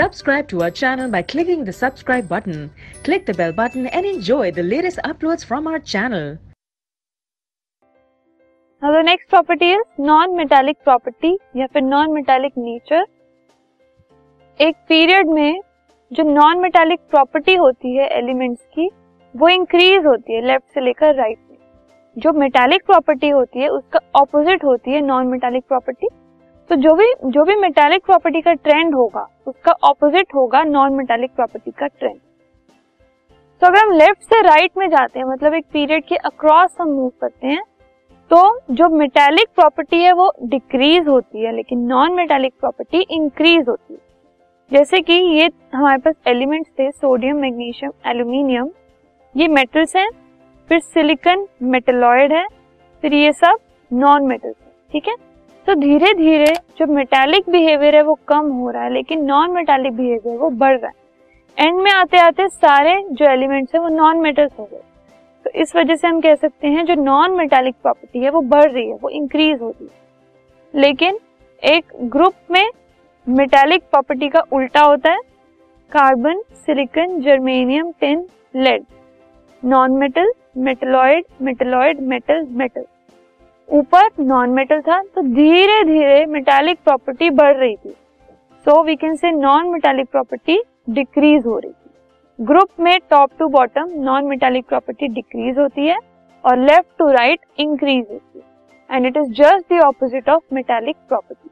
Subscribe to our channel by clicking the subscribe button. Click the bell button and enjoy the latest uploads from our channel. Now the next property is non-metallic property या फिर non-metallic nature. एक period में जो non metallic property होती है elements की वो increase होती है लेफ़्ट से लेकर राइट में जो मेटालिक प्रॉपर्टी होती है उसका ऑपोजिट होती है नॉन मेटालिक प्रॉपर्टी तो जो भी जो भी मेटालिक प्रॉपर्टी का ट्रेंड होगा, उसका ऑपोजिट होगा नॉन मेटालिक प्रॉपर्टी का ट्रेंड तो अगर हम लेफ़्ट से राइट right में जाते हैं मतलब एक पीरियड के अक्रॉस हम मूव करते हैं तो जो मेटालिक प्रॉपर्टी है वो डिक्रीज होती है, लेकिन नॉन मेटालिक प्रॉपर्टी इंक्रीज होती है. जैसे कि ये हमारे पास एलिमेंट्स थे सोडियम मैग्नीशियम एल्यूमिनियम ये मेटल्स हैं, फिर सिलिकॉन मेटलॉइड है, फिर ये सब नॉन मेटल्स है, ठीक है? तो धीरे धीरे जो मेटालिक बिहेवियर है वो कम हो रहा है, लेकिन नॉन मेटालिक बिहेवियर वो बढ़ रहा है। एंड में आते आते सारे जो एलिमेंट्स है वो नॉन मेटल्स हो गए। तो इस वजह से हम कह सकते हैं जो नॉन मेटालिक प्रॉपर्टी है वो बढ़ रही है, वो इंक्रीज हो रही है। लेकिन एक ग्रुप में मेटालिक प्रॉपर्टी का उल्टा होता है carbon silicon germanium tin lead non metal metalloid metalloid metal metal ऊपर नॉन मेटल था तो धीरे धीरे मेटालिक प्रॉपर्टी बढ़ रही थी। So we can say non metallic property decrease हो रही थी। ग्रुप में top to bottom non metallic property decrease होती है और लेफ़्ट टू राइट इंक्रीज होती है। And it is just the opposite of metallic property